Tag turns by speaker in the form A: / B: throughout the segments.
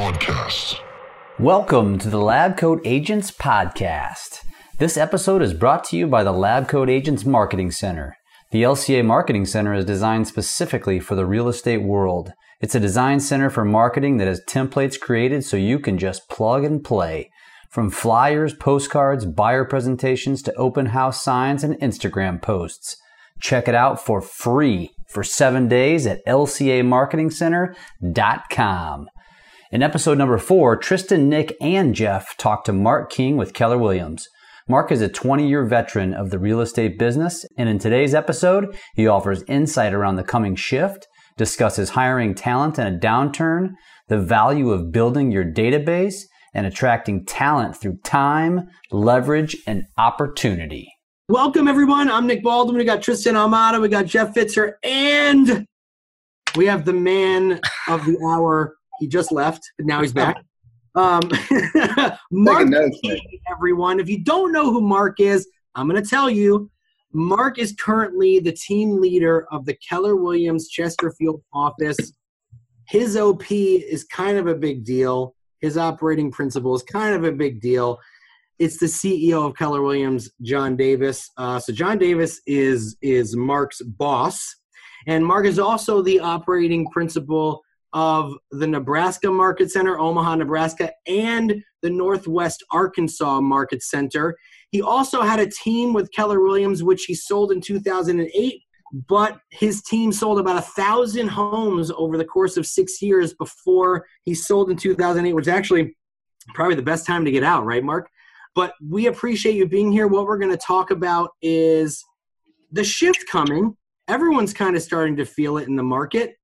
A: Podcast.
B: Welcome to the Lab Coat Agents Podcast. This episode is brought to you by the Lab Coat Agents Marketing Center. The LCA Marketing Center is designed specifically for the real estate world. It's a design center for marketing that has templates created so you can just plug and play. From flyers, postcards, buyer presentations to open house signs and Instagram posts. Check it out for free for seven days at lcamarketingcenter.com. In episode number four, Tristan, Nick, and Jeff talk to Mark King with Keller Williams. Mark is a 20 year veteran of the real estate business, and in today's episode, he offers insight around the coming shift, discusses hiring talent in a downturn, the value of building your database, and attracting talent through time, leverage, and opportunity.
C: Welcome, everyone. I'm Nick Baldwin. We got Tristan Almada, we got Jeff Fitzer, and we have the man of the hour. He just left, but now he's back. Um, Mark, everyone. If you don't know who Mark is, I'm going to tell you. Mark is currently the team leader of the Keller Williams Chesterfield office. His OP is kind of a big deal. His operating principal is kind of a big deal. It's the CEO of Keller Williams, John Davis. Uh, so John Davis is is Mark's boss, and Mark is also the operating principal of the Nebraska Market Center, Omaha, Nebraska, and the Northwest Arkansas Market Center. He also had a team with Keller Williams, which he sold in 2008, but his team sold about a thousand homes over the course of six years before he sold in 2008, which actually probably the best time to get out, right, Mark? But we appreciate you being here. What we're going to talk about is the shift coming. Everyone's kind of starting to feel it in the market.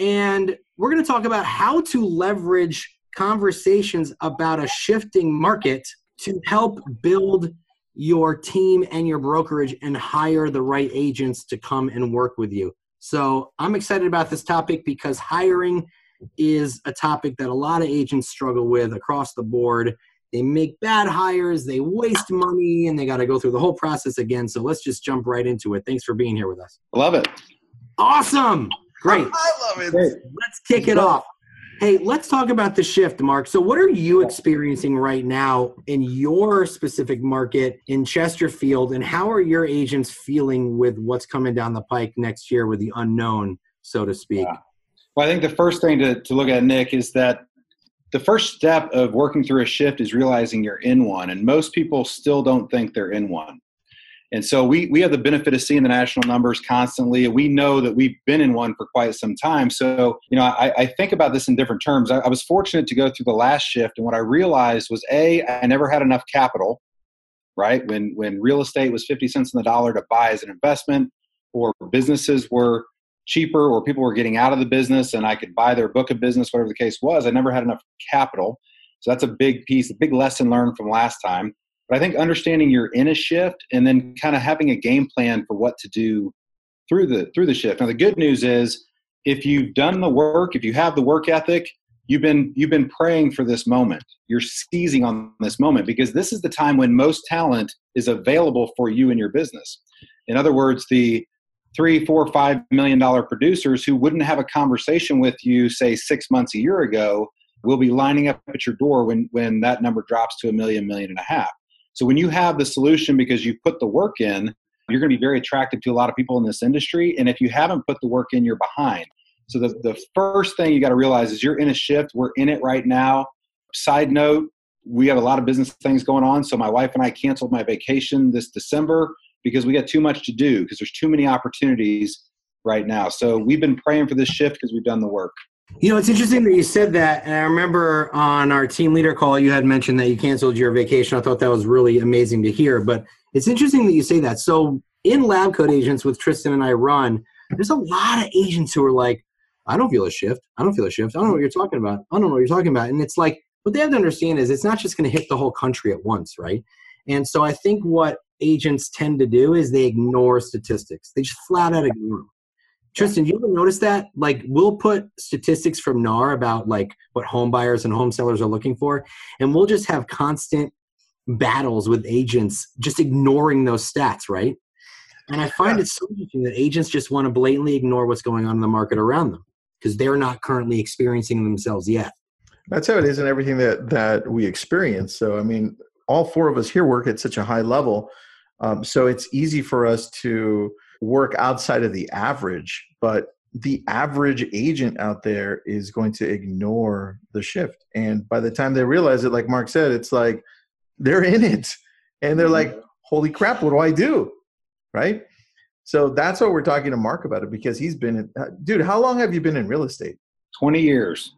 C: And we're going to talk about how to leverage conversations about a shifting market to help build your team and your brokerage and hire the right agents to come and work with you. So I'm excited about this topic because hiring is a topic that a lot of agents struggle with across the board. They make bad hires, they waste money, and they got to go through the whole process again. So let's just jump right into it. Thanks for being here with us.
D: Love it.
C: Awesome. Great.
D: I love it.
C: Great. Let's kick it off. Hey, let's talk about the shift, Mark. So, what are you experiencing right now in your specific market in Chesterfield, and how are your agents feeling with what's coming down the pike next year with the unknown, so to speak? Yeah.
D: Well, I think the first thing to, to look at, Nick, is that the first step of working through a shift is realizing you're in one, and most people still don't think they're in one. And so we, we have the benefit of seeing the national numbers constantly. And we know that we've been in one for quite some time. So, you know, I, I think about this in different terms. I, I was fortunate to go through the last shift. And what I realized was A, I never had enough capital, right? When, when real estate was 50 cents on the dollar to buy as an investment, or businesses were cheaper, or people were getting out of the business and I could buy their book of business, whatever the case was, I never had enough capital. So that's a big piece, a big lesson learned from last time. But I think understanding you're in a shift and then kind of having a game plan for what to do through the through the shift. Now the good news is if you've done the work, if you have the work ethic, you've been you've been praying for this moment. You're seizing on this moment because this is the time when most talent is available for you in your business. In other words, the three, four, five million dollar producers who wouldn't have a conversation with you, say six months a year ago, will be lining up at your door when when that number drops to a million, million and a half. So when you have the solution because you put the work in, you're going to be very attractive to a lot of people in this industry. And if you haven't put the work in, you're behind. So the, the first thing you got to realize is you're in a shift. We're in it right now. Side note, we have a lot of business things going on. So my wife and I canceled my vacation this December because we got too much to do because there's too many opportunities right now. So we've been praying for this shift because we've done the work.
C: You know, it's interesting that you said that. And I remember on our team leader call, you had mentioned that you canceled your vacation. I thought that was really amazing to hear. But it's interesting that you say that. So in Lab Coat Agents with Tristan and I run, there's a lot of agents who are like, I don't feel a shift. I don't feel a shift. I don't know what you're talking about. I don't know what you're talking about. And it's like, what they have to understand is it's not just going to hit the whole country at once, right? And so I think what agents tend to do is they ignore statistics. They just flat out ignore them. Tristan, you ever notice that? Like, we'll put statistics from NAR about like what home buyers and home sellers are looking for, and we'll just have constant battles with agents just ignoring those stats, right? And I find yeah. it so interesting that agents just want to blatantly ignore what's going on in the market around them because they're not currently experiencing themselves yet.
A: That's how it is in everything that that we experience. So I mean, all four of us here work at such a high level, um, so it's easy for us to work outside of the average. But the average agent out there is going to ignore the shift, and by the time they realize it, like Mark said, it's like they're in it, and they're like, "Holy crap, what do I do?" Right? So that's what we're talking to Mark about it because he's been, in, uh, dude. How long have you been in real estate?
D: Twenty years.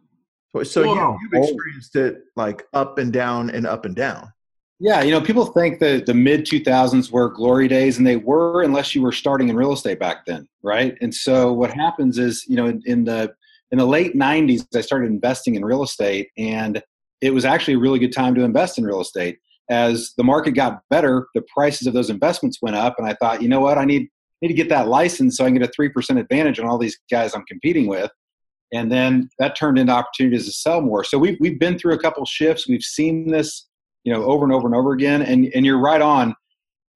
A: So you, have experienced it like up and down and up and down.
D: Yeah, you know, people think that the mid 2000s were glory days, and they were unless you were starting in real estate back then, right? And so what happens is, you know, in, in the in the late 90s, I started investing in real estate, and it was actually a really good time to invest in real estate. As the market got better, the prices of those investments went up, and I thought, you know what, I need need to get that license so I can get a three percent advantage on all these guys I'm competing with and then that turned into opportunities to sell more. So we've we've been through a couple shifts. We've seen this, you know, over and over and over again. And and you're right on.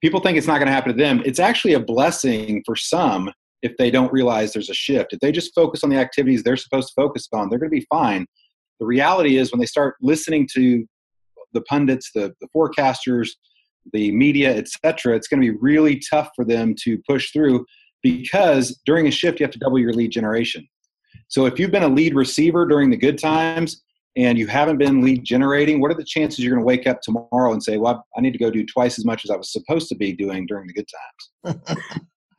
D: People think it's not going to happen to them. It's actually a blessing for some if they don't realize there's a shift. If they just focus on the activities they're supposed to focus on, they're going to be fine. The reality is when they start listening to the pundits, the, the forecasters, the media, etc., it's going to be really tough for them to push through because during a shift you have to double your lead generation so if you've been a lead receiver during the good times and you haven't been lead generating, what are the chances you're going to wake up tomorrow and say, well, I need to go do twice as much as I was supposed to be doing during the good times?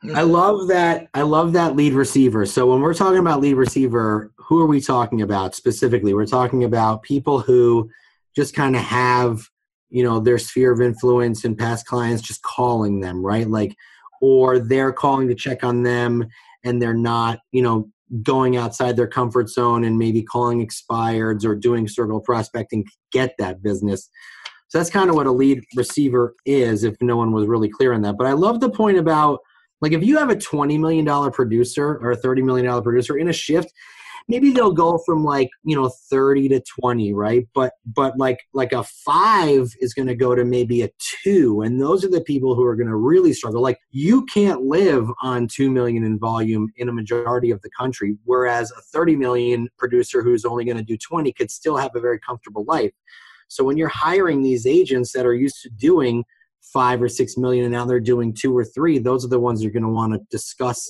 C: I love that. I love that lead receiver. So when we're talking about lead receiver, who are we talking about specifically? We're talking about people who just kind of have, you know, their sphere of influence and past clients just calling them, right? Like, or they're calling to check on them and they're not, you know, going outside their comfort zone and maybe calling expireds or doing circle prospecting get that business. So that's kind of what a lead receiver is, if no one was really clear on that. But I love the point about like if you have a $20 million producer or a $30 million producer in a shift, maybe they'll go from like you know 30 to 20 right? But but like like a five is going to go to maybe a two and those are the people who are going to really struggle. Like you can't live on 2 million in volume in a majority of the country whereas a 30 million producer who's only going to do 20 could still have a very comfortable life. So when you're hiring these agents that are used to doing five or six million and now they're doing two or three those are the ones you're going to want to discuss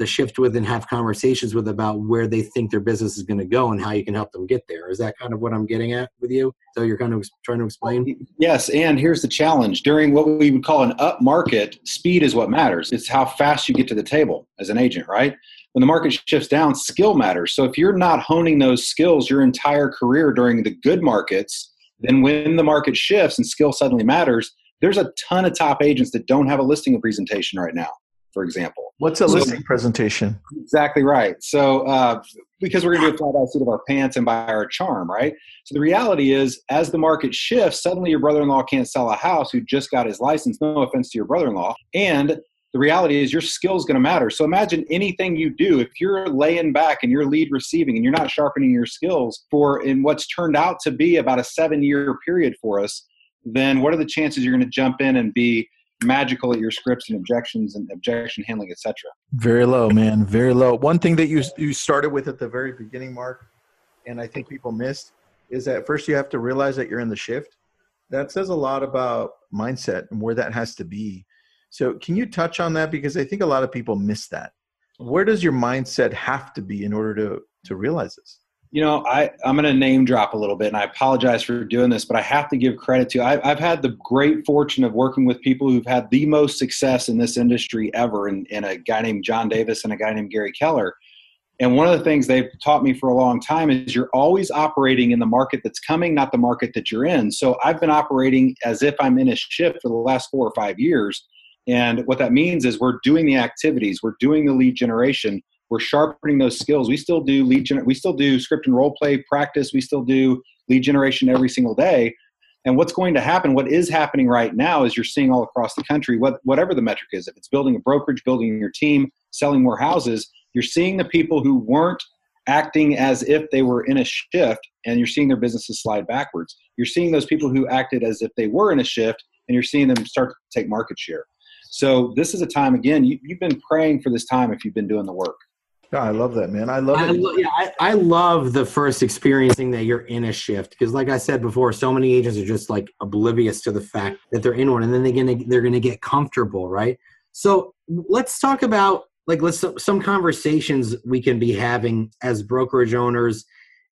C: the shift with and have conversations with about where they think their business is going to go and how you can help them get there. Is that kind of what I'm getting at with you? So you're kind of trying to explain?
D: Yes, and here's the challenge. During what we would call an up market, speed is what matters. It's how fast you get to the table as an agent, right? When the market shifts down, skill matters. So if you're not honing those skills your entire career during the good markets, then when the market shifts and skill suddenly matters, there's a ton of top agents that don't have a listing presentation right now for example.
A: What's a so, listing presentation?
D: Exactly right. So, uh, because we're going to do a flat out seat of our pants and buy our charm, right? So, the reality is, as the market shifts, suddenly your brother in law can't sell a house who just got his license. No offense to your brother in law. And the reality is, your skill is going to matter. So, imagine anything you do, if you're laying back and you're lead receiving and you're not sharpening your skills for in what's turned out to be about a seven year period for us, then what are the chances you're going to jump in and be magical at your scripts and objections and objection handling, etc.
A: Very low, man. Very low. One thing that you you started with at the very beginning, Mark, and I think people missed is that first you have to realize that you're in the shift. That says a lot about mindset and where that has to be. So, can you touch on that because I think a lot of people miss that. Where does your mindset have to be in order to to realize this?
D: You know, I, I'm going to name drop a little bit, and I apologize for doing this, but I have to give credit to. I, I've had the great fortune of working with people who've had the most success in this industry ever, and, and a guy named John Davis and a guy named Gary Keller. And one of the things they've taught me for a long time is you're always operating in the market that's coming, not the market that you're in. So I've been operating as if I'm in a shift for the last four or five years. And what that means is we're doing the activities, we're doing the lead generation, we're sharpening those skills. We still do lead gen- we still do script and role play practice. We still do lead generation every single day. And what's going to happen, what is happening right now is you're seeing all across the country, what, whatever the metric is, if it's building a brokerage, building your team, selling more houses, you're seeing the people who weren't acting as if they were in a shift and you're seeing their businesses slide backwards. You're seeing those people who acted as if they were in a shift and you're seeing them start to take market share. So this is a time, again, you, you've been praying for this time if you've been doing the work.
A: Yeah, I love that, man. I love
C: I,
A: it.
C: yeah, I, I love the first experiencing that you're in a shift because, like I said before, so many agents are just like oblivious to the fact that they're in one, and then they're gonna they're gonna get comfortable, right? So let's talk about like let's some conversations we can be having as brokerage owners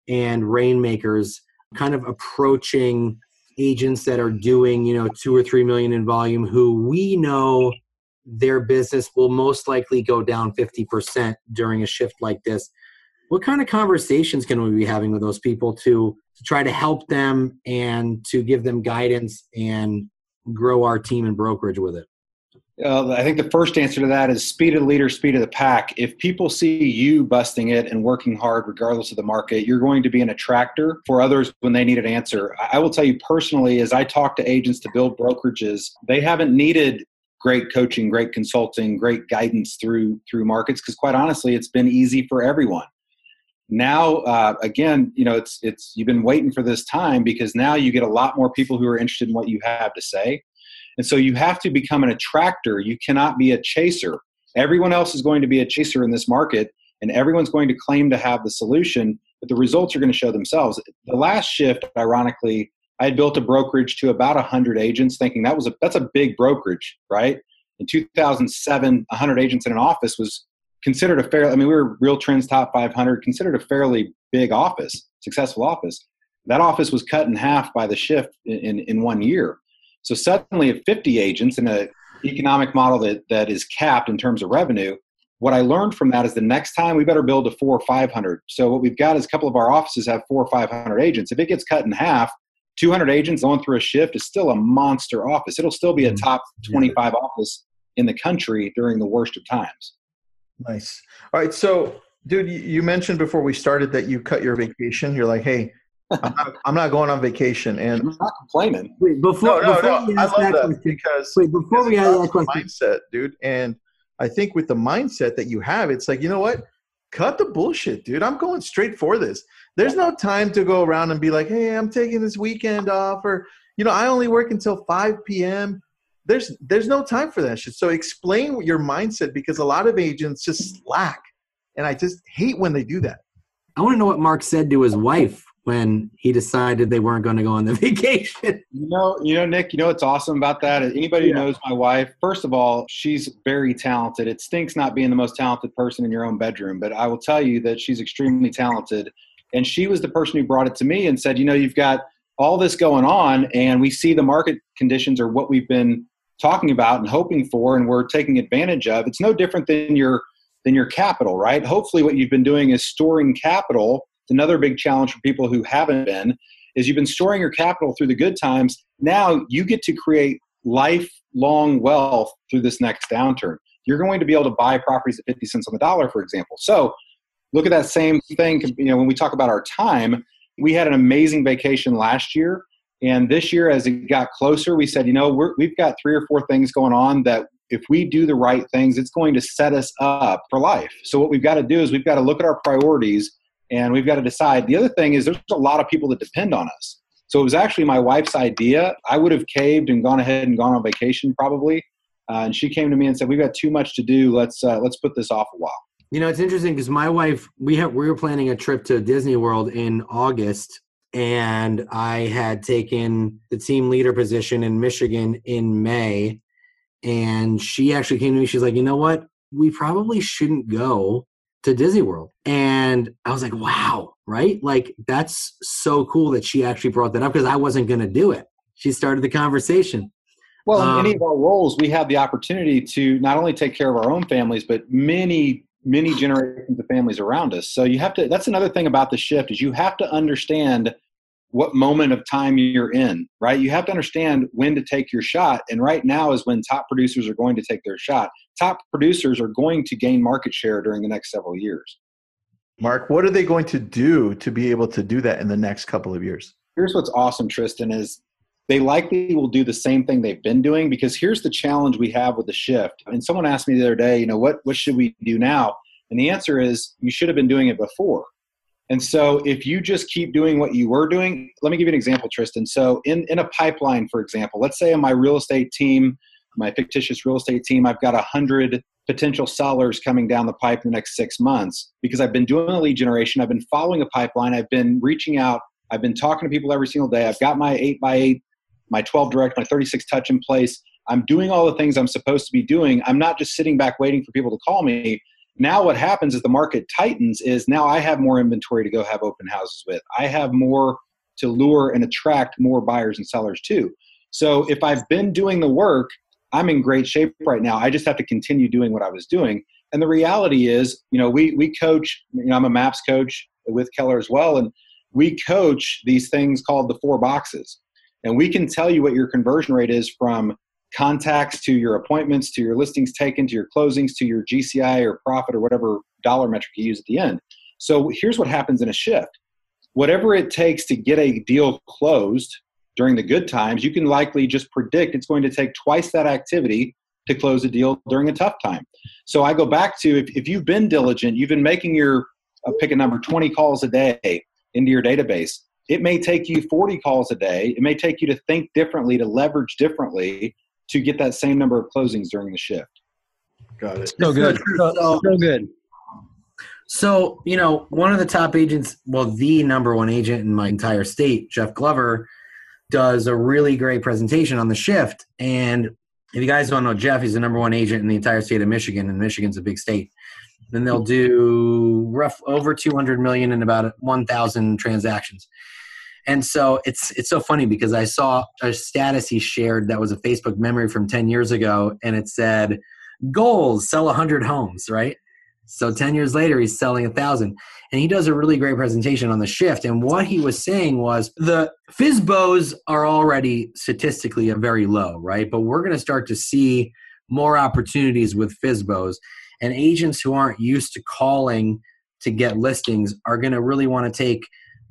C: and rainmakers, kind of approaching agents that are doing you know two or three million in volume who we know their business will most likely go down 50% during a shift like this. What kind of conversations can we be having with those people to, to try to help them and to give them guidance and grow our team and brokerage with it?
D: Uh, I think the first answer to that is speed of the leader, speed of the pack. If people see you busting it and working hard, regardless of the market, you're going to be an attractor for others when they need an answer. I will tell you personally, as I talk to agents to build brokerages, they haven't needed great coaching, great consulting, great guidance through through markets because quite honestly, it's been easy for everyone. Now, uh, again, you know, it's it's you've been waiting for this time because now you get a lot more people who are interested in what you have to say, and so you have to become an attractor. You cannot be a chaser. Everyone else is going to be a chaser in this market, and everyone's going to claim to have the solution, but the results are going to show themselves. The last shift, ironically, I had built a brokerage to about 100 agents, thinking that was a that's a big brokerage, right? In 2007, 100 agents in an office was considered a fair. I mean, we were Real Trends Top 500, considered a fairly big office, successful office. That office was cut in half by the shift in, in, in one year. So suddenly, at 50 agents in an economic model that, that is capped in terms of revenue, what I learned from that is the next time we better build a four or 500. So what we've got is a couple of our offices have four or 500 agents. If it gets cut in half, 200 agents going through a shift is still a monster office. It'll still be a mm-hmm. top 25 office in the country during the worst of times.
A: Nice. All right. So, dude, you mentioned before we started that you cut your vacation. You're like, hey, I'm not, I'm not going on vacation, and
D: I'm not complaining.
C: Wait, before,
A: no, no,
C: before
A: no. I love that, that because
C: wait, before we ask that question,
A: mindset, dude, and I think with the mindset that you have, it's like you know what, cut the bullshit, dude. I'm going straight for this. There's no time to go around and be like, hey, I'm taking this weekend off, or you know, I only work until 5 p.m. There's there's no time for that shit. So explain your mindset because a lot of agents just slack, and I just hate when they do that.
C: I want to know what Mark said to his wife when he decided they weren't going to go on the vacation.
D: You know, you know, Nick. You know what's awesome about that? Anybody yeah. who knows my wife, first of all, she's very talented. It stinks not being the most talented person in your own bedroom, but I will tell you that she's extremely talented. And she was the person who brought it to me and said, you know, you've got all this going on, and we see the market conditions are what we've been talking about and hoping for, and we're taking advantage of. It's no different than your than your capital, right? Hopefully, what you've been doing is storing capital another big challenge for people who haven't been is you've been storing your capital through the good times. Now you get to create lifelong wealth through this next downturn. You're going to be able to buy properties at 50 cents on the dollar, for example. So look at that same thing. You know, when we talk about our time, we had an amazing vacation last year. And this year, as it got closer, we said, you know, we have got three or four things going on that if we do the right things, it's going to set us up for life. So, what we've got to do is we've got to look at our priorities and we've got to decide. The other thing is there's a lot of people that depend on us. So it was actually my wife's idea. I would have caved and gone ahead and gone on vacation probably, uh, and she came to me and said, "We've got too much to do. Let's uh, let's put this off a while."
C: You know, it's interesting because my wife we have we were planning a trip to Disney World in August, and I had taken the team leader position in Michigan in May, and she actually came to me. She's like, "You know what? We probably shouldn't go to Disney World. And I was like, wow, right? Like, that's so cool that she actually brought that up because I wasn't going to do it. She started the conversation.
D: Well, in um, any of our roles, we have the opportunity to not only take care of our own families, but many, many generations of families around us. So you have to, that's another thing about the shift is you have to understand what moment of time you're in, right? You have to understand when to take your shot. And right now is when top producers are going to take their shot. Top producers are going to gain market share during the next several years.
A: Mark, what are they going to do to be able to do that in the next couple of years?
D: Here's what's awesome, Tristan, is they likely will do the same thing they've been doing because here's the challenge we have with the shift. And someone asked me the other day, you know, what, what should we do now? And the answer is you should have been doing it before and so if you just keep doing what you were doing, let me give you an example, Tristan. So in, in a pipeline, for example, let's say in my real estate team, my fictitious real estate team, I've got a hundred potential sellers coming down the pipe in the next six months because I've been doing the lead generation. I've been following a pipeline. I've been reaching out. I've been talking to people every single day. I've got my eight by eight, my 12 direct, my 36 touch in place. I'm doing all the things I'm supposed to be doing. I'm not just sitting back waiting for people to call me. Now, what happens is the market tightens, is now I have more inventory to go have open houses with. I have more to lure and attract more buyers and sellers too. So if I've been doing the work, I'm in great shape right now. I just have to continue doing what I was doing. And the reality is, you know, we we coach. You know, I'm a MAPS coach with Keller as well, and we coach these things called the four boxes. And we can tell you what your conversion rate is from contacts to your appointments to your listings taken to your closings to your GCI or profit or whatever dollar metric you use at the end. So here's what happens in a shift. Whatever it takes to get a deal closed during the good times, you can likely just predict it's going to take twice that activity to close a deal during a tough time. So I go back to if, if you've been diligent, you've been making your uh, pick a number 20 calls a day into your database. It may take you 40 calls a day. It may take you to think differently, to leverage differently to get that same number of closings during the shift.
A: Got it.
B: So good. So, so good.
C: So, you know, one of the top agents, well, the number one agent in my entire state, Jeff Glover, does a really great presentation on the shift. And if you guys don't know Jeff, he's the number one agent in the entire state of Michigan, and Michigan's a big state. Then they'll do rough over 200 million in about 1,000 transactions. And so it's it's so funny because I saw a status he shared that was a Facebook memory from 10 years ago, and it said, "Goals: sell 100 homes." Right. So 10 years later, he's selling a thousand. And he does a really great presentation on the shift. And what he was saying was the FSBOs are already statistically very low, right? But we're going to start to see more opportunities with FSBOs. And agents who aren't used to calling to get listings are going to really want to take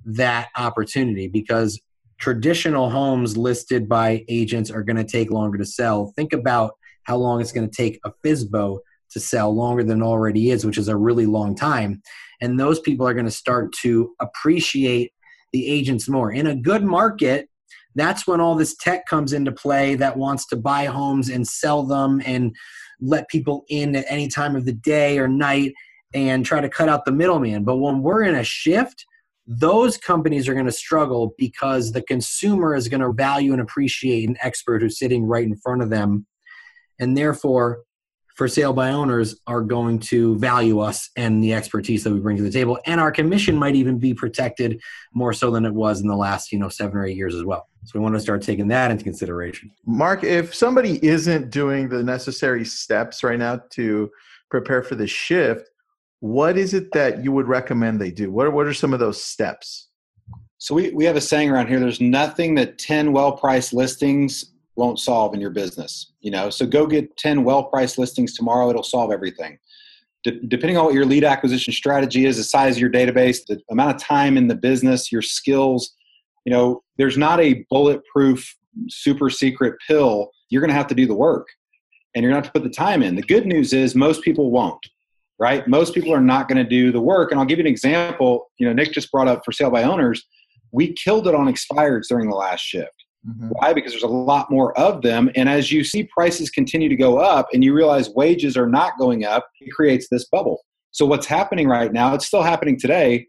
C: that opportunity because traditional homes listed by agents are going to take longer to sell. Think about how long it's going to take a FSBO to sell longer than already is, which is a really long time. And those people are going to start to appreciate the agents more. In a good market, that's when all this tech comes into play that wants to buy homes and sell them and let people in at any time of the day or night and try to cut out the middleman. But when we're in a shift, those companies are going to struggle because the consumer is going to value and appreciate an expert who's sitting right in front of them. And therefore, for sale by owners are going to value us and the expertise that we bring to the table and our commission might even be protected more so than it was in the last you know seven or eight years as well so we want to start taking that into consideration
A: mark if somebody isn't doing the necessary steps right now to prepare for the shift what is it that you would recommend they do what are, what are some of those steps
D: so we, we have a saying around here there's nothing that 10 well priced listings won't solve in your business. You know, so go get 10 well-priced listings tomorrow. It'll solve everything. depending on what your lead acquisition strategy is, the size of your database, the amount of time in the business, your skills, you know, there's not a bulletproof, super secret pill. You're going to have to do the work and you're going to have to put the time in. The good news is most people won't, right? Most people are not going to do the work. And I'll give you an example. You know, Nick just brought up for sale by owners. We killed it on expireds during the last shift Mm-hmm. Why? Because there's a lot more of them. And as you see prices continue to go up and you realize wages are not going up, it creates this bubble. So, what's happening right now, it's still happening today.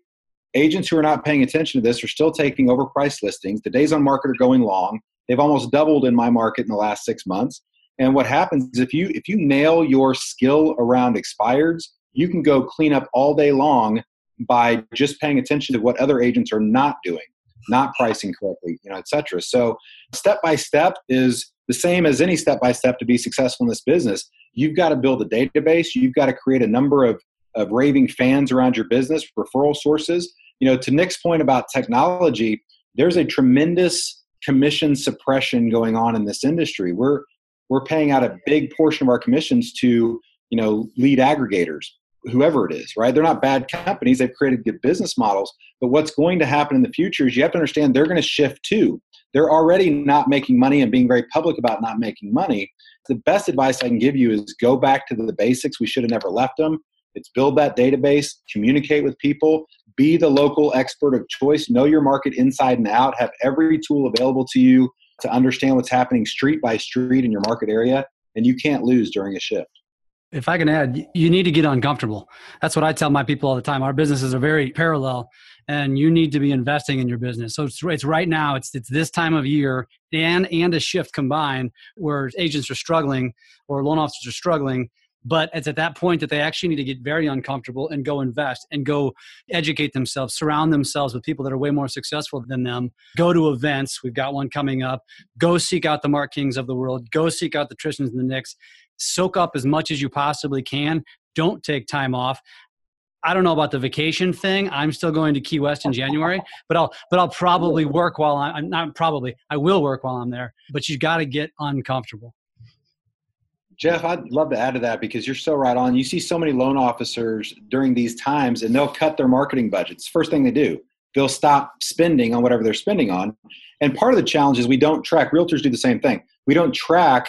D: Agents who are not paying attention to this are still taking overpriced listings. The days on market are going long. They've almost doubled in my market in the last six months. And what happens is if you if you nail your skill around expireds, you can go clean up all day long by just paying attention to what other agents are not doing not pricing correctly, you know, etc. So step by step is the same as any step by step to be successful in this business. You've got to build a database. You've got to create a number of, of raving fans around your business, referral sources. You know, to Nick's point about technology, there's a tremendous commission suppression going on in this industry. We're we're paying out a big portion of our commissions to you know lead aggregators whoever it is, right? They're not bad companies. They've created good business models. But what's going to happen in the future is you have to understand they're going to shift too. They're already not making money and being very public about not making money. The best advice I can give you is go back to the basics. We should have never left them. It's build that database, communicate with people, be the local expert of choice, know your market inside and out, have every tool available to you to understand what's happening street by street in your market area and you can't lose during a shift
E: if I can add, you need to get uncomfortable. That's what I tell my people all the time. Our businesses are very parallel, and you need to be investing in your business. So it's, it's right now. It's it's this time of year and and a shift combined where agents are struggling or loan officers are struggling. But it's at that point that they actually need to get very uncomfortable and go invest and go educate themselves, surround themselves with people that are way more successful than them. Go to events. We've got one coming up. Go seek out the Mark Kings of the world. Go seek out the Tristans and the Nicks soak up as much as you possibly can. Don't take time off. I don't know about the vacation thing. I'm still going to Key West in January, but I'll but I'll probably work while I'm, I'm not probably I will work while I'm there. But you got to get uncomfortable.
D: Jeff, I'd love to add to that because you're so right on. You see so many loan officers during these times, and they'll cut their marketing budgets. First thing they do, they'll stop spending on whatever they're spending on. And part of the challenge is we don't track. Realtors do the same thing. We don't track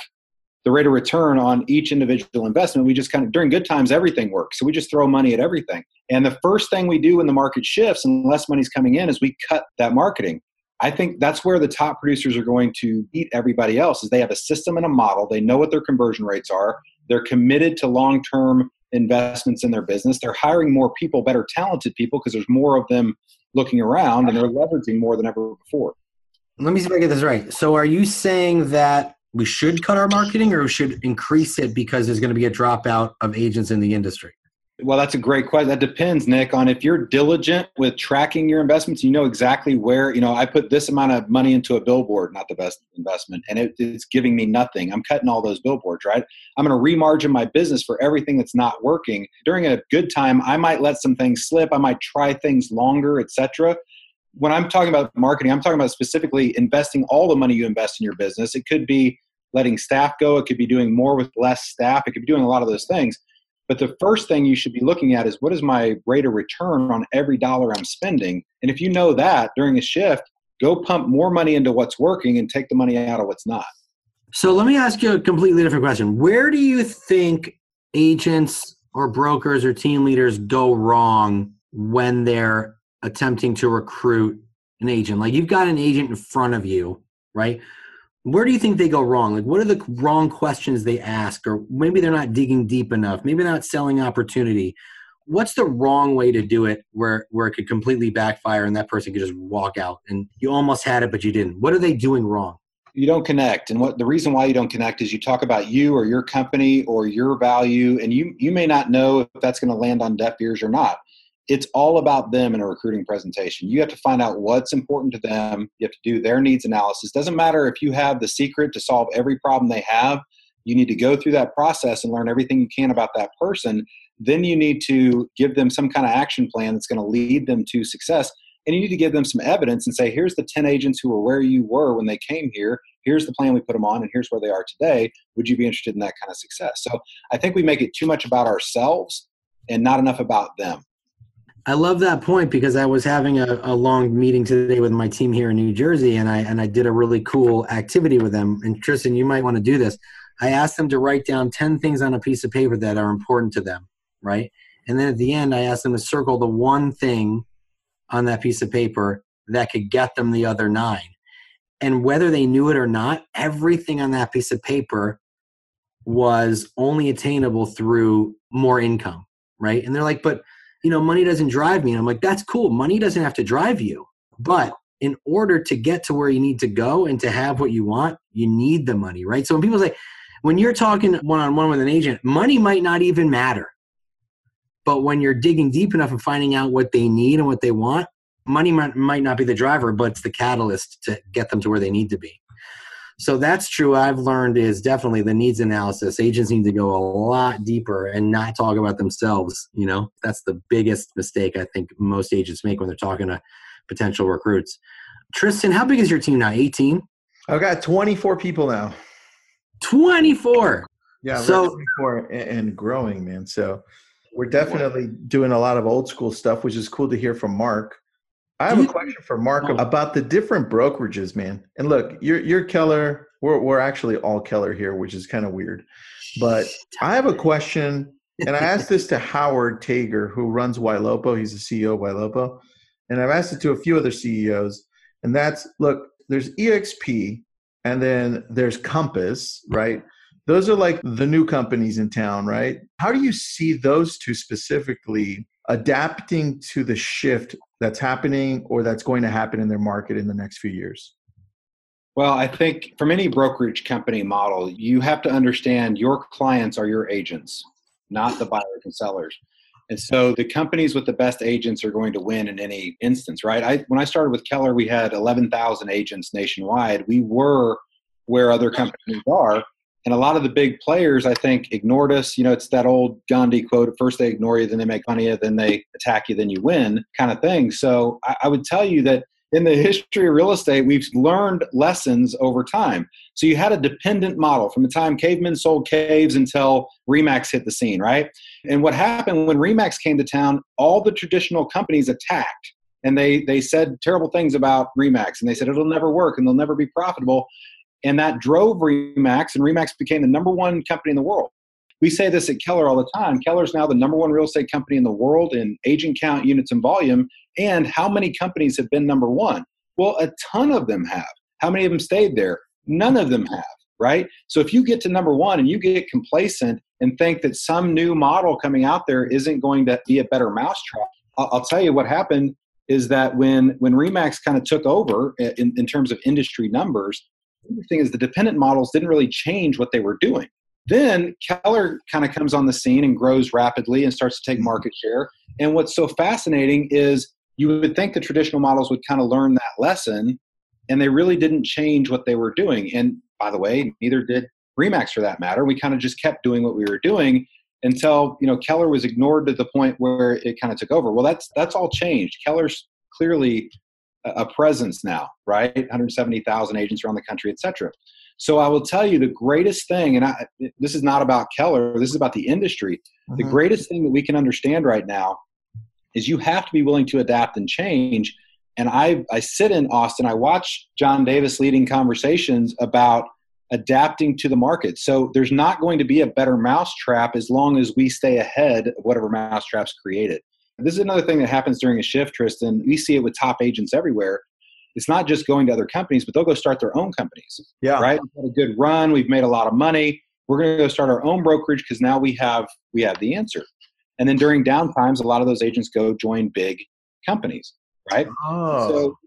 D: the rate of return on each individual investment. We just kind of, during good times, everything works. So we just throw money at everything. And the first thing we do when the market shifts and less money's coming in is we cut that marketing. I think that's where the top producers are going to beat everybody else is they have a system and a model. They know what their conversion rates are. They're committed to long-term investments in their business. They're hiring more people, better talented people because there's more of them looking around and they're leveraging more than ever before.
C: Let me see if I get this right. So are you saying that we should cut our marketing or we should increase it because there's going to be a dropout of agents in the industry?
D: Well, that's a great question. That depends, Nick, on if you're diligent with tracking your investments. You know exactly where, you know, I put this amount of money into a billboard, not the best investment, and it, it's giving me nothing. I'm cutting all those billboards, right? I'm going to remargin my business for everything that's not working. During a good time, I might let some things slip. I might try things longer, etc when I'm talking about marketing, I'm talking about specifically investing all the money you invest in your business. It could be letting staff go, it could be doing more with less staff, it could be doing a lot of those things. But the first thing you should be looking at is what is my rate of return on every dollar I'm spending? And if you know that during a shift, go pump more money into what's working and take the money out of what's not.
C: So let me ask you a completely different question. Where do you think agents or brokers or team leaders go wrong when they're attempting to recruit an agent? Like you've got an agent in front of you, right? Where do you think they go wrong? Like what are the wrong questions they ask? Or maybe they're not digging deep enough. Maybe not selling opportunity. What's the wrong way to do it where, where it could completely backfire and that person could just walk out and you almost had it, but you didn't? What are they doing wrong?
D: you don't connect and what the reason why you don't connect is you talk about you or your company or your value and you you may not know if that's going to land on deaf ears or not it's all about them in a recruiting presentation. You have to find out what's important to them. You have to do their needs analysis. Doesn't matter if you have the secret to solve every problem they have. You need to go through that process and learn everything you can about that person. Then you need to give them some kind of action plan that's going to lead them to success. And you need to give them some evidence and say, here's the 10 agents who were where you were when they came here. Here's the plan we put them on, and here's where they are today. Would you be interested in that kind of success? So I think we make it too much about ourselves and not enough about them.
C: I love that point because I was having a, a, long meeting today with my team here in New Jersey, and I and I did a really cool activity with them. And Tristan, you might want to do this. I asked them to write down ten things on a piece of paper that are important to them, right? And then at the end, I asked them to circle the one thing on that piece of paper that could get them the other nine. And whether they knew it or not, everything on that piece of paper was only attainable through more income, right? And they're like, but you know, money doesn't drive me. And I'm like, that's cool. Money doesn't have to drive you. But in order to get to where you need to go and to have what you want, you need the money, right? So when people say, when you're talking one on one with an agent, money might not even matter. But when you're digging deep enough and finding out what they need and what they want, money might, might not be the driver, but it's the catalyst to get them to where they need to be. So that's true. I've learned is definitely the needs analysis. Agents need to go a lot deeper and not talk about themselves. You know, that's the biggest mistake I think most agents make when they're talking to potential recruits. Tristan, how big is your team now? 18?
A: I've got 24 people now.
C: 24.
A: Yeah, so 24 and growing, man. So we're definitely doing a lot of old school stuff, which is cool to hear from Mark. I have a question for Mark about the different brokerages, man. And look, you're you're Keller. We're we're actually all Keller here, which is kind of weird. But I have a question, and I asked this to Howard Tager, who runs Ylopo. He's the CEO of Ylopo, and I've asked it to a few other CEOs. And that's look, there's EXP, and then there's Compass, right? those are like the new companies in town, right? How do you see those two specifically adapting to the shift that's happening or that's going to happen in their market in the next few years?
D: Well, I think from any brokerage company model, you have to understand your clients are your agents, not the buyers and sellers. And so the companies with the best agents are going to win in any instance, right? I, when I started with Keller, we had 11,000 agents nationwide. We were where other companies are. And a lot of the big players, I think, ignored us. You know, it's that old Gandhi quote first they ignore you, then they make fun of you, then they attack you, then you win kind of thing. So I, I would tell you that in the history of real estate, we've learned lessons over time. So you had a dependent model from the time cavemen sold caves until Remax hit the scene, right? And what happened when Remax came to town, all the traditional companies attacked and they they said terrible things about Remax and they said it'll never work and they'll never be profitable. And that drove Remax and Remax became the number one company in the world. We say this at Keller all the time. Keller is now the number one real estate company in the world in agent count, units, and volume. And how many companies have been number one? Well, a ton of them have. How many of them stayed there? None of them have, right? So if you get to number one and you get complacent and think that some new model coming out there isn't going to be a better mousetrap, I'll, tell you what happened is that when when Remax kind of took over in, in terms of industry numbers, the thing is the dependent models didn't really change what they were doing. Then Keller kind of comes on the scene and grows rapidly and starts to take mm-hmm. market share. And what's so fascinating is you would think the traditional models would kind of learn that lesson, and they really didn't change what they were doing. And by the way, neither did Remax for that matter. We kind of just kept doing what we were doing until you know Keller was ignored to the point where it kind of took over. Well, that's that's all changed. Keller's clearly a presence now, right? 170,000 agents around the country, et cetera. So I will tell you the greatest thing, and I, this is not about Keller, this is about the industry. Mm-hmm. The greatest thing that we can understand right now is you have to be willing to adapt and change. And I, I sit in Austin, I watch John Davis leading conversations about adapting to the market. So there's not going to be a better mousetrap as long as we stay ahead of whatever mousetrap's created. This is another thing that happens during a shift, Tristan. We see it with top agents everywhere. It's not just going to other companies, but they'll go start their own companies.
A: Yeah.
D: Right. We've had a good run. We've made a lot of money. We're going to go start our own brokerage because now we have we have the answer. And then during downtimes, a lot of those agents go join big companies, right?
A: Oh.
D: So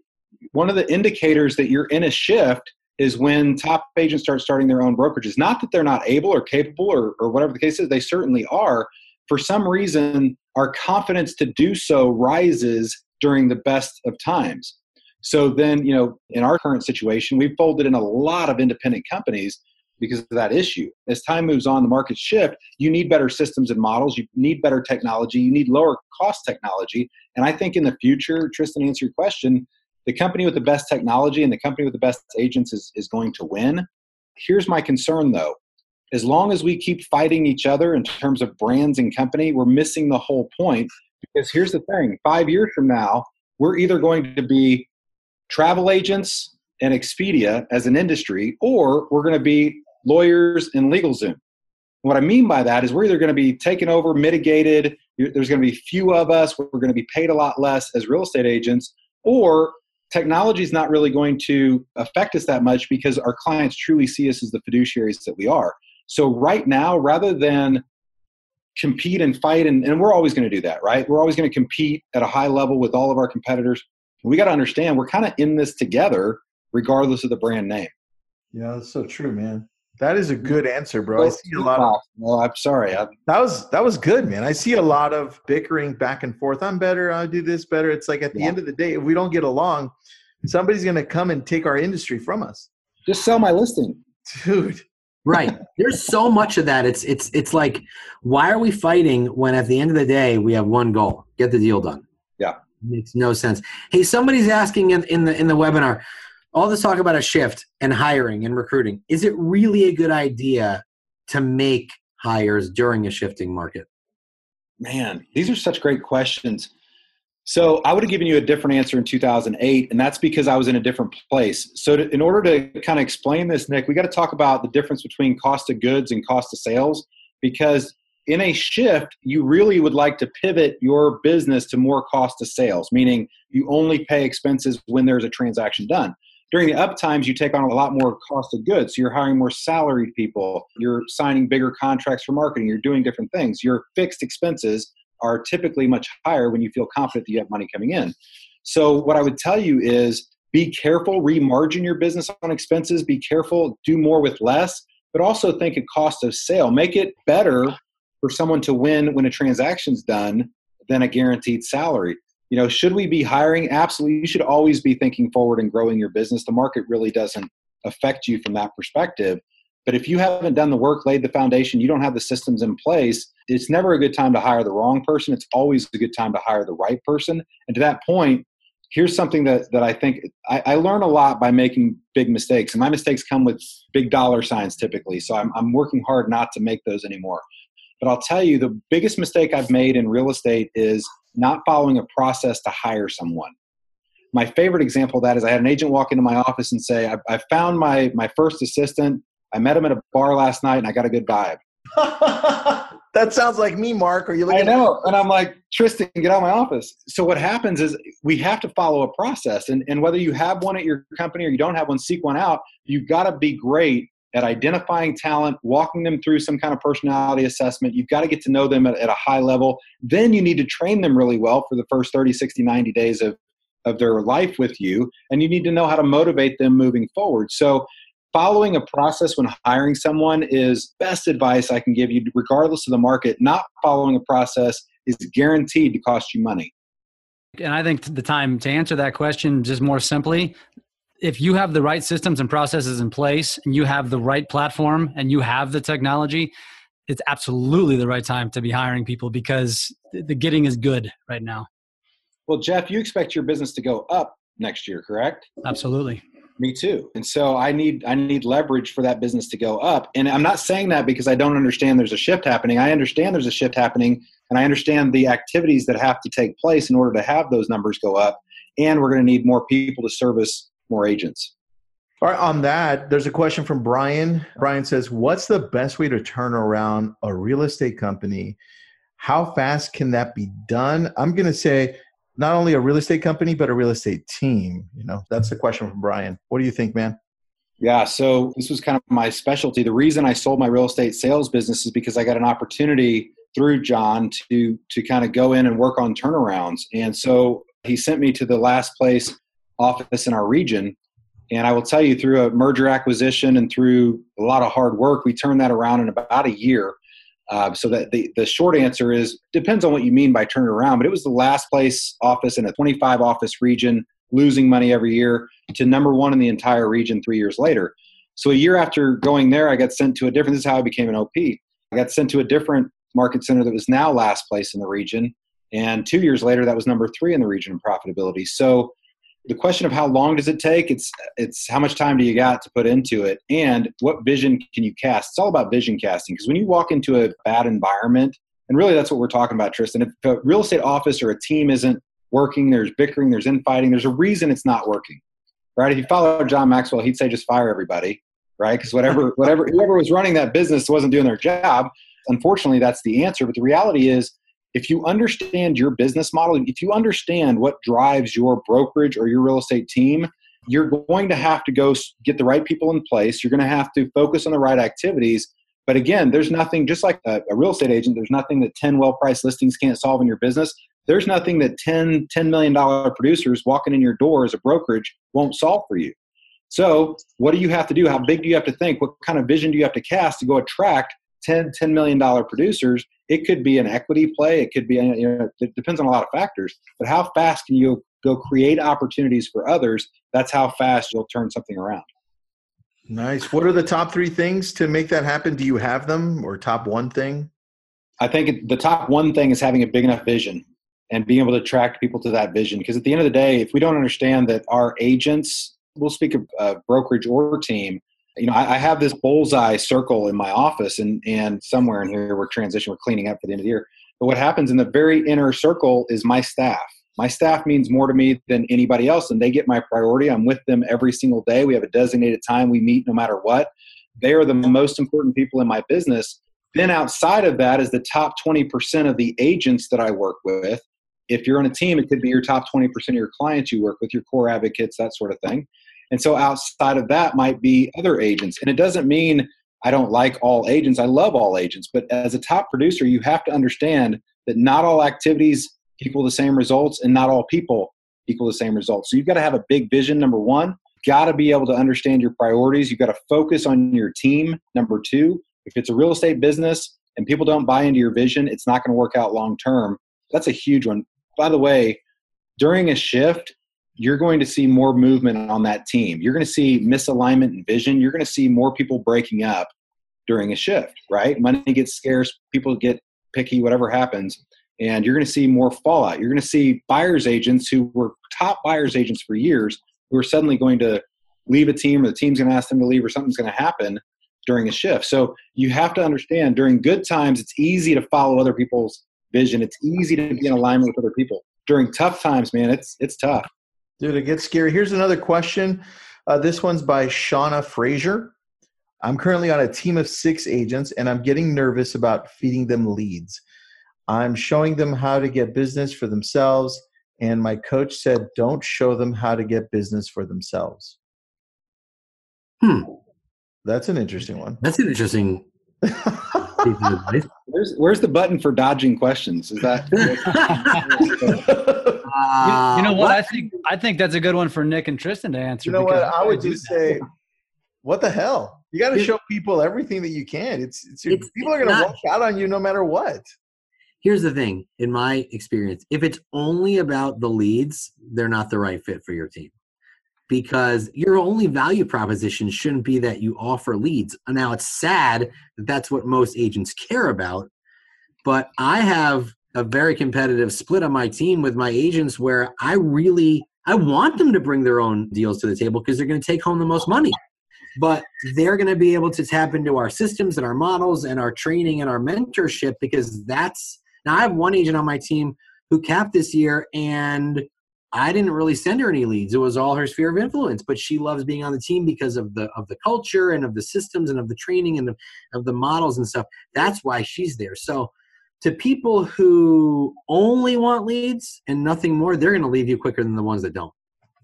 D: one of the indicators that you're in a shift is when top agents start starting their own brokerages. Not that they're not able or capable or, or whatever the case is, they certainly are. For some reason, our confidence to do so rises during the best of times. So then, you know, in our current situation, we've folded in a lot of independent companies because of that issue. As time moves on, the markets shift. You need better systems and models. You need better technology. You need lower cost technology. And I think in the future, Tristan, answer your question, the company with the best technology and the company with the best agents is, is going to win. Here's my concern though. As long as we keep fighting each other in terms of brands and company, we're missing the whole point. Because here's the thing five years from now, we're either going to be travel agents and Expedia as an industry, or we're going to be lawyers, and LegalZoom. What I mean by that is we're either going to be taken over, mitigated, there's going to be few of us, we're going to be paid a lot less as real estate agents, or technology is not really going to affect us that much because our clients truly see us as the fiduciaries that we are. So, right now, rather than compete and fight, and, and we're always going to do that, right? We're always going to compete at a high level with all of our competitors. We got to understand we're kind of in this together, regardless of the brand name.
A: Yeah, that's so true, man. That is a good answer, bro. I see a lot of.
D: Well, I'm sorry. I,
A: that was that was good, man. I see a lot of bickering back and forth. I'm better. I do this better. It's like at the yeah. end of the day, if we don't get along, somebody's gonna come and take our industry from us.
D: Just sell my listing,
A: dude.
C: Right. There's so much of that. It's it's it's like, why are we fighting when at the end of the day we have one goal: get the deal done.
D: Yeah.
C: Makes no sense. Hey, somebody's asking in, in the in the webinar all this talk about a shift and hiring and recruiting is it really a good idea to make hires during a shifting market
D: man these are such great questions so i would have given you a different answer in 2008 and that's because i was in a different place so to, in order to kind of explain this nick we got to talk about the difference between cost of goods and cost of sales because in a shift you really would like to pivot your business to more cost of sales meaning you only pay expenses when there's a transaction done during the up times, you take on a lot more cost of goods. So you're hiring more salaried people. You're signing bigger contracts for marketing. You're doing different things. Your fixed expenses are typically much higher when you feel confident that you have money coming in. So what I would tell you is be careful, remargin your business on expenses. Be careful, do more with less, but also think of cost of sale. Make it better for someone to win when a transaction's done than a guaranteed salary you know should we be hiring absolutely you should always be thinking forward and growing your business the market really doesn't affect you from that perspective but if you haven't done the work laid the foundation you don't have the systems in place it's never a good time to hire the wrong person it's always a good time to hire the right person and to that point here's something that, that i think I, I learn a lot by making big mistakes and my mistakes come with big dollar signs typically so I'm, I'm working hard not to make those anymore but i'll tell you the biggest mistake i've made in real estate is not following a process to hire someone. My favorite example of that is I had an agent walk into my office and say, I, I found my, my first assistant. I met him at a bar last night and I got a good vibe.
A: that sounds like me, Mark. Are you looking?
D: I know. And I'm like, Tristan, get out of my office. So what happens is we have to follow a process. And, and whether you have one at your company or you don't have one, seek one out. You've got to be great at identifying talent, walking them through some kind of personality assessment. You've got to get to know them at, at, a high level. Then you need to train them really well for the first 30, 60, 90 days of, of their life with you. And you need to know how to motivate them moving forward. So, following a process when hiring someone is best advice I can give you, regardless of the market. Not following a process is guaranteed to cost you money.
E: And I think the time to answer that question just more simply, if you have the right systems and processes in place and you have the right platform and you have the technology it's absolutely the right time to be hiring people because the getting is good right now
D: well jeff you expect your business to go up next year correct
E: absolutely
D: me too and so i need i need leverage for that business to go up and i'm not saying that because i don't understand there's a shift happening i understand there's a shift happening and i understand the activities that have to take place in order to have those numbers go up and we're going to need more people to service more agents.
A: All right, on that, there's a question from Brian. Brian says, What's the best way to turn around a real estate company? How fast can that be done? I'm going to say not only a real estate company, but a real estate team. You know, that's the question from Brian. What do you think, man?
D: Yeah, so this was kind of my specialty. The reason I sold my real estate sales business is because I got an opportunity through John to to kind of go in and work on turnarounds. And so he sent me to the last place office in our region. And I will tell you, through a merger acquisition and through a lot of hard work, we turned that around in about a year. Uh, so that the, the short answer is depends on what you mean by turn around. But it was the last place office in a 25 office region, losing money every year to number one in the entire region three years later. So a year after going there, I got sent to a different. This is how I became an OP. I got sent to a different market center that was now last place in the region, and two years later, that was number three in the region in profitability. So the question of how long does it take it's it's how much time do you got to put into it and what vision can you cast? It's all about vision casting because when you walk into a bad environment and really that's what we're talking about tristan if a real estate office or a team isn't working there's bickering there's infighting there's a reason it's not working right? If you follow john maxwell he'd say just fire everybody right? Because whatever whatever whoever was running that business wasn't doing their job. Unfortunately that's the answer but the reality is if you understand your business model, if you understand what drives your brokerage or your real estate team, you're going to have to go get the right people in place. You're going to have to focus on the right activities. But again, there's nothing, just like a, a real estate agent, there's nothing that 10 well priced listings can't solve in your business. There's nothing that 10, $10 million producers walking in your door as a brokerage won't solve for you. So, what do you have to do? How big do you have to think? What kind of vision do you have to cast to go attract 10, $10 million producers? It could be an equity play. It could be, you know, it depends on a lot of factors. But how fast can you go create opportunities for others? That's how fast you'll turn something around.
A: Nice. What are the top three things to make that happen? Do you have them or top one thing?
D: I think the top one thing is having a big enough vision and being able to attract people to that vision. Because at the end of the day, if we don't understand that our agents, we'll speak of uh, brokerage or team, you know, I, I, have this bullseye circle in my office, and and somewhere in here we're transition, we're cleaning up for the end of the year. But what happens in the very inner circle is my staff. My staff means more to me than anybody else, and they get my priority. I'm with them every single day. We have a designated time we meet no matter what. They are the most important people in my business. Then outside of that is the top 20% of the agents that I work with. If you're on a team, it could be your top 20% of your clients you work with, your core advocates, that sort of thing. And so outside of that might be other agents. And it doesn't mean I don't like all agents. I love all agents. But as a top producer, you have to understand that not all activities equal the same results and not all people equal the same results. So you've got to have a big vision, number one. Got to be able to understand your priorities. You've got to focus on your team, number two. If it's a real estate business and people don't buy into your vision, it's not going to work out long term. That's a huge one. By the way, during a shift, you're going to see more movement on that team. You're going to see misalignment and vision. You're going to see more people breaking up during a shift, right? Money gets scarce, people get picky, whatever happens, and you're going to see more fallout. You're going to see buyers agents who were top buyers agents for years who are suddenly going to leave a team or the team's going to ask them to leave or something's going to happen during a shift. So you have to understand during good times, it's easy to follow other people's vision. It's easy to be in alignment with other people. During tough times, man, it's it's tough.
A: Dude, it gets scary. Here's another question. Uh, this one's by Shauna Frazier. I'm currently on a team of six agents and I'm getting nervous about feeding them leads. I'm showing them how to get business for themselves, and my coach said, don't show them how to get business for themselves.
C: Hmm.
A: That's an interesting one.
C: That's an interesting.
D: where's, where's the button for dodging questions? Is that?
E: Uh, you, know what? what? I think I think that's a good one for Nick and Tristan to answer.
A: You know what? I would just say, what the hell? You got to show people everything that you can. It's, it's, it's people are going to walk out on you no matter what.
C: Here's the thing, in my experience, if it's only about the leads, they're not the right fit for your team because your only value proposition shouldn't be that you offer leads. Now, it's sad that that's what most agents care about, but I have a very competitive split on my team with my agents where I really I want them to bring their own deals to the table because they're going to take home the most money. But they're going to be able to tap into our systems and our models and our training and our mentorship because that's now I have one agent on my team who capped this year and I didn't really send her any leads. It was all her sphere of influence, but she loves being on the team because of the of the culture and of the systems and of the training and of, of the models and stuff. That's why she's there. So to people who only want leads and nothing more, they're going to leave you quicker than the ones that don't.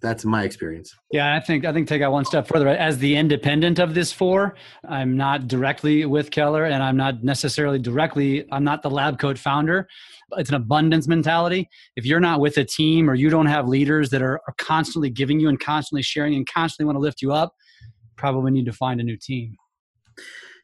C: That's my experience.
E: Yeah, I think I think take that one step further. As the independent of this four, I'm not directly with Keller, and I'm not necessarily directly. I'm not the lab coat founder. It's an abundance mentality. If you're not with a team or you don't have leaders that are, are constantly giving you and constantly sharing and constantly want to lift you up, probably need to find a new team.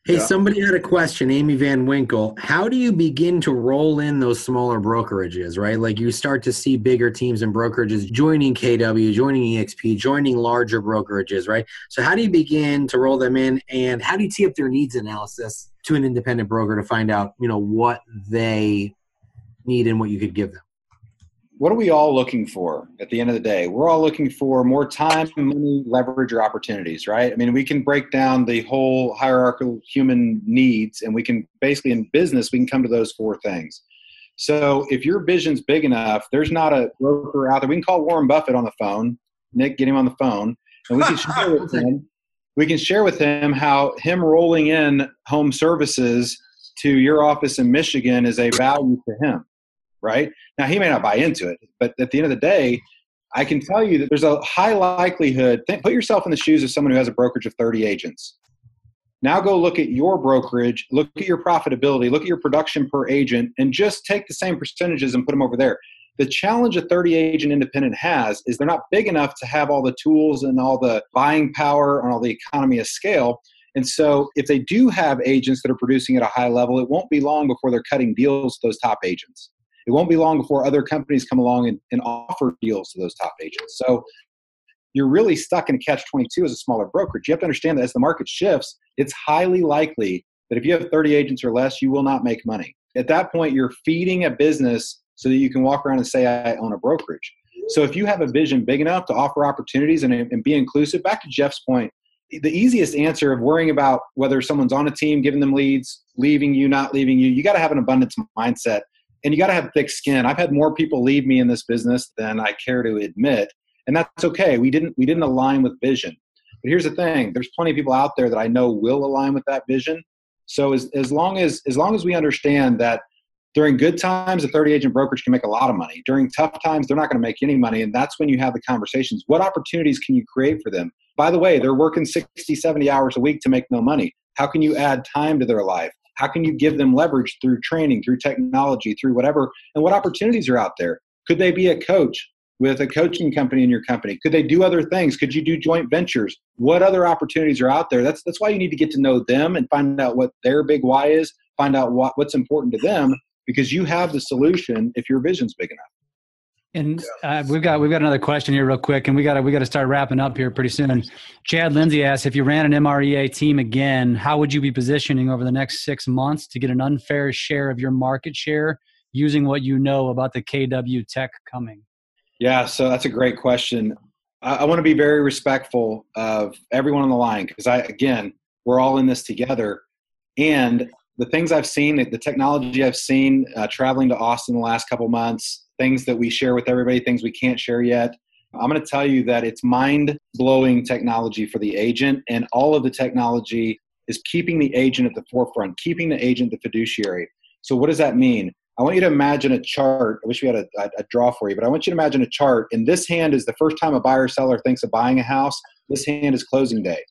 C: Hey, yeah. somebody had a question, Amy Van Winkle. How do you begin to roll in those smaller brokerages, right? Like you start to see bigger teams and brokerages joining KW, joining EXP, joining larger brokerages, right? So how do you begin to roll them in and how do you tee up their needs analysis to an independent broker to find out, you know, what they need and what you could give them?
D: What are we all looking for at the end of the day? We're all looking for more time, money, leverage, or opportunities, right? I mean, we can break down the whole hierarchical human needs, and we can basically, in business, we can come to those four things. So if your vision's big enough, there's not a broker out there. We can call Warren Buffett on the phone, Nick, get him on the phone, and we can share with him. We can share with him how him rolling in home services to your office in Michigan is a value to him right? Now, he may not buy into it, but at the end of the day, I can tell you that there's a high likelihood. Put yourself in the shoes of someone who has a brokerage of 30 agents. Now go look at your brokerage, look at your profitability, look at your production per agent, and just take the same percentages and put them over there. The challenge a 30 agent independent has is they're not big enough to have all the tools and all the buying power and all the economy of scale. And so, if they do have agents that are producing at a high level, it won't be long before they're cutting deals to those top agents it won't be long before other companies come along and, and offer deals to those top agents. So you're really stuck in a catch 22 as a smaller brokerage. You have to understand that as the market shifts, it's highly likely that if you have 30 agents or less, you will not make money. At that point, you're feeding a business so that you can walk around and say, I own a brokerage. So if you have a vision big enough to offer opportunities and, and be inclusive, back to Jeff's point, the easiest answer of worrying about whether someone's on a team, giving them leads, leaving you, not leaving you, you got to have an abundance mindset and you got to have thick skin. I've had more people leave me in this business than I care to admit, and that's okay. We didn't we didn't align with vision. But here's the thing: there's plenty of people out there that I know will align with that vision. So as as long as as long as we understand that during good times, a 30 agent brokerage can make a lot of money. During tough times, they're not going to make any money, and that's when you have the conversations. What opportunities can you create for them? By the way, they're working 60, 70 hours a week to make no money. How can you add time to their life? How can you give them leverage through training, through technology, through whatever? And what opportunities are out there? Could they be a coach with a coaching company in your company? Could they do other things? Could you do joint ventures? What other opportunities are out there? That's that's why you need to get to know them and find out what their big why is, find out what, what's important to them because you have the solution if your vision's big enough.
E: And uh, we've got we've got another question here, real quick, and we got to we got to start wrapping up here pretty soon. Chad Lindsay asks if you ran an MREA team again, how would you be positioning over the next six months to get an unfair share of your market share using what you know about the KW tech coming?
D: Yeah, so that's a great question. I, I want to be very respectful of everyone on the line because I again we're all in this together, and the things I've seen, the technology I've seen uh, traveling to Austin the last couple months things that we share with everybody, things we can't share yet. I'm going to tell you that it's mind blowing technology for the agent, and all of the technology is keeping the agent at the forefront, keeping the agent the fiduciary. So, what does that mean? I want you to imagine a chart. I wish we had a, a, a draw for you, but I want you to imagine a chart. And this hand is the first time a buyer seller thinks of buying a house. This hand is closing day.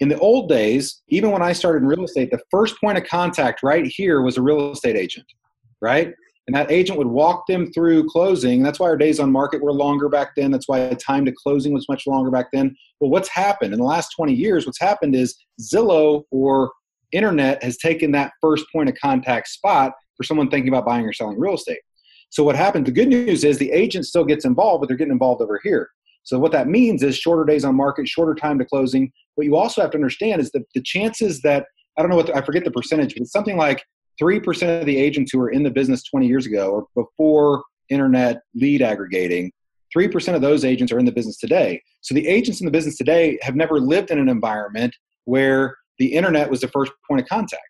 D: In the old days, even when I started in real estate, the first point of contact right here was a real estate agent, right? And that agent would walk them through closing. That's why our days on market were longer back then. That's why time to closing was much longer back then. Well, what's happened in the last 20 years? What's happened is Zillow or internet has taken that first point of contact spot for someone thinking about buying or selling real estate. So what happened? The good news is the agent still gets involved, but they're getting involved over here. So what that means is shorter days on market, shorter time to closing. What you also have to understand is that the chances that I don't know what the, I forget the percentage, but it's something like 3% of the agents who were in the business 20 years ago or before internet lead aggregating, 3% of those agents are in the business today. So the agents in the business today have never lived in an environment where the internet was the first point of contact.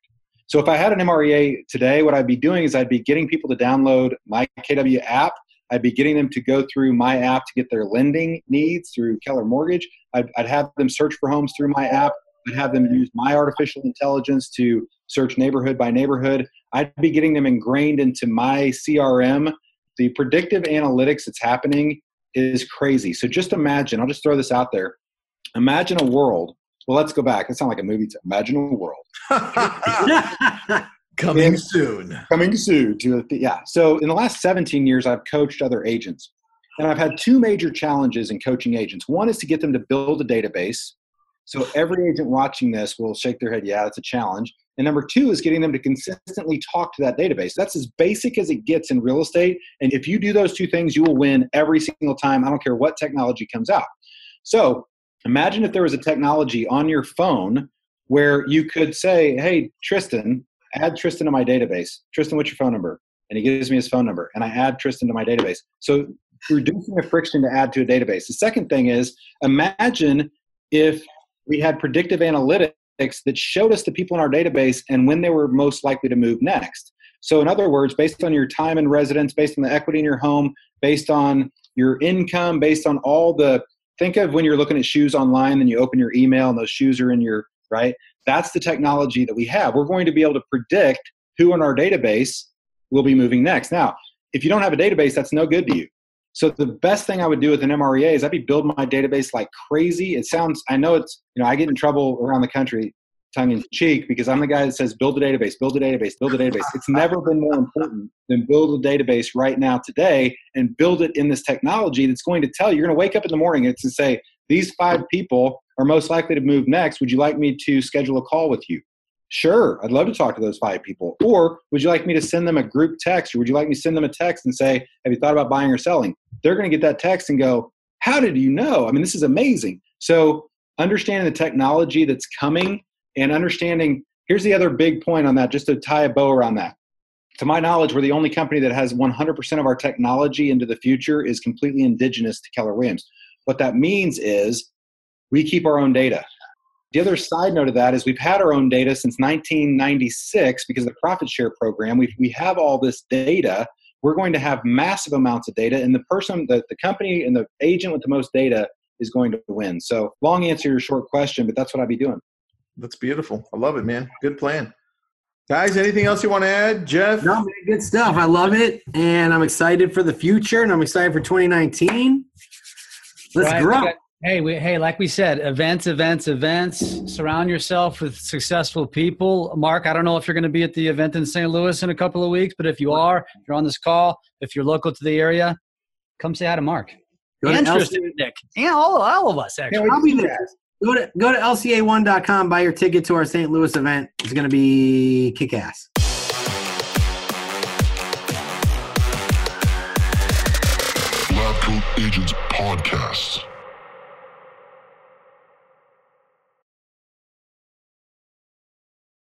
D: So if I had an MREA today, what I'd be doing is I'd be getting people to download my KW app. I'd be getting them to go through my app to get their lending needs through Keller Mortgage. I'd, I'd have them search for homes through my app. I'd have them use my artificial intelligence to search neighborhood by neighborhood. I'd be getting them ingrained into my CRM. The predictive analytics that's happening is crazy. So just imagine, I'll just throw this out there. Imagine a world. Well, let's go back. That sounds like a movie. To imagine a world.
A: coming and, soon.
D: Coming soon. To the, yeah. So in the last 17 years, I've coached other agents, and I've had two major challenges in coaching agents. One is to get them to build a database so every agent watching this will shake their head, yeah, it's a challenge. And number two is getting them to consistently talk to that database. That's as basic as it gets in real estate. And if you do those two things, you will win every single time. I don't care what technology comes out. So imagine if there was a technology on your phone where you could say, hey, Tristan, add Tristan to my database. Tristan, what's your phone number? And he gives me his phone number, and I add Tristan to my database. So reducing the friction to add to a database. The second thing is imagine if we had predictive analytics that showed us the people in our database and when they were most likely to move next. So, in other words, based on your time in residence, based on the equity in your home, based on your income, based on all the think of when you're looking at shoes online, and you open your email and those shoes are in your right. That's the technology that we have. We're going to be able to predict who in our database will be moving next. Now, if you don't have a database, that's no good to you. So the best thing I would do with an MREA is I'd be building my database like crazy. It sounds, I know it's, you know, I get in trouble around the country, tongue in cheek, because I'm the guy that says build a database, build a database, build a database. It's never been more important than build a database right now today and build it in this technology that's going to tell you. You're going to wake up in the morning and it's to say, these five people are most likely to move next. Would you like me to schedule a call with you? Sure, I'd love to talk to those five people. Or would you like me to send them a group text? Or would you like me to send them a text and say, Have you thought about buying or selling? They're going to get that text and go, How did you know? I mean, this is amazing. So, understanding the technology that's coming and understanding here's the other big point on that, just to tie a bow around that. To my knowledge, we're the only company that has 100% of our technology into the future is completely indigenous to Keller Williams. What that means is we keep our own data. The other side note of that is we've had our own data since 1996 because of the profit share program. We, we have all this data. We're going to have massive amounts of data, and the person, the, the company, and the agent with the most data is going to win. So, long answer to your short question, but that's what I'd be doing.
A: That's beautiful. I love it, man. Good plan. Guys, anything else you want to add, Jeff?
C: No, man, good stuff. I love it, and I'm excited for the future, and I'm excited for 2019. Let's
E: right,
C: grow.
E: We got, Hey, we, hey, like we said, events, events, events. Surround yourself with successful people. Mark, I don't know if you're going to be at the event in St. Louis in a couple of weeks, but if you are, if you're on this call, if you're local to the area, come say hi to Mark.
C: Go to
E: and
C: LCA
E: Tristan, Nick, and all, all of us actually.
C: I'll be there. Go to go to lca1.com. Buy your ticket to our St. Louis event. It's going to be kick ass.
F: Lab Coat Agents Podcast.